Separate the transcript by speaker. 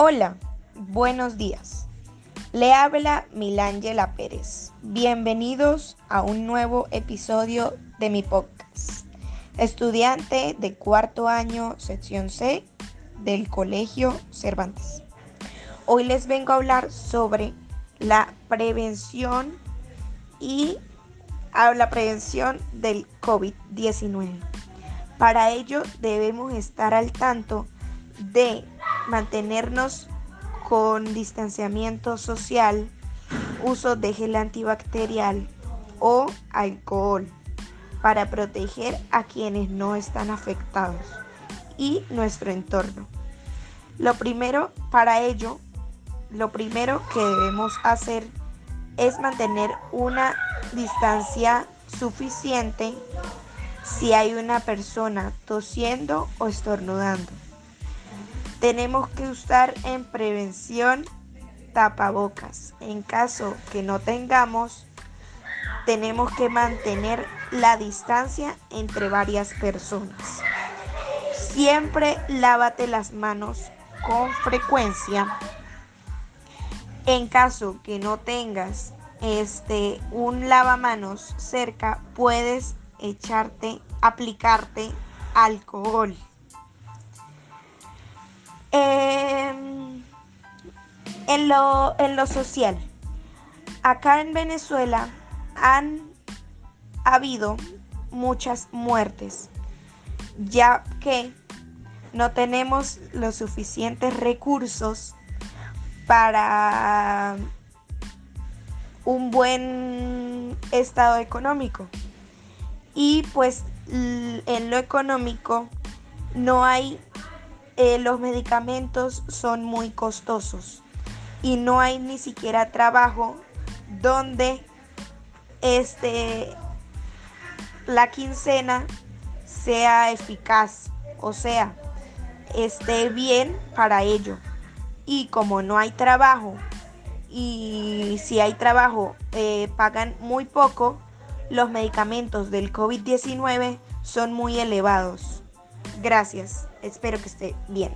Speaker 1: Hola, buenos días. Le habla Milángela Pérez. Bienvenidos a un nuevo episodio de mi podcast. Estudiante de cuarto año, sección C del Colegio Cervantes. Hoy les vengo a hablar sobre la prevención y a la prevención del COVID-19. Para ello debemos estar al tanto de mantenernos con distanciamiento social, uso de gel antibacterial o alcohol para proteger a quienes no están afectados y nuestro entorno. Lo primero para ello, lo primero que debemos hacer es mantener una distancia suficiente si hay una persona tosiendo o estornudando. Tenemos que usar en prevención tapabocas. En caso que no tengamos, tenemos que mantener la distancia entre varias personas. Siempre lávate las manos con frecuencia. En caso que no tengas este un lavamanos cerca, puedes echarte, aplicarte alcohol. Em, en, lo, en lo social, acá en Venezuela han habido muchas muertes, ya que no tenemos los suficientes recursos para un buen estado económico. Y pues en lo económico no hay, eh, los medicamentos son muy costosos y no hay ni siquiera trabajo donde este, la quincena sea eficaz, o sea, esté bien para ello. Y como no hay trabajo y si hay trabajo eh, pagan muy poco, los medicamentos del COVID-19 son muy elevados. Gracias, espero que esté bien.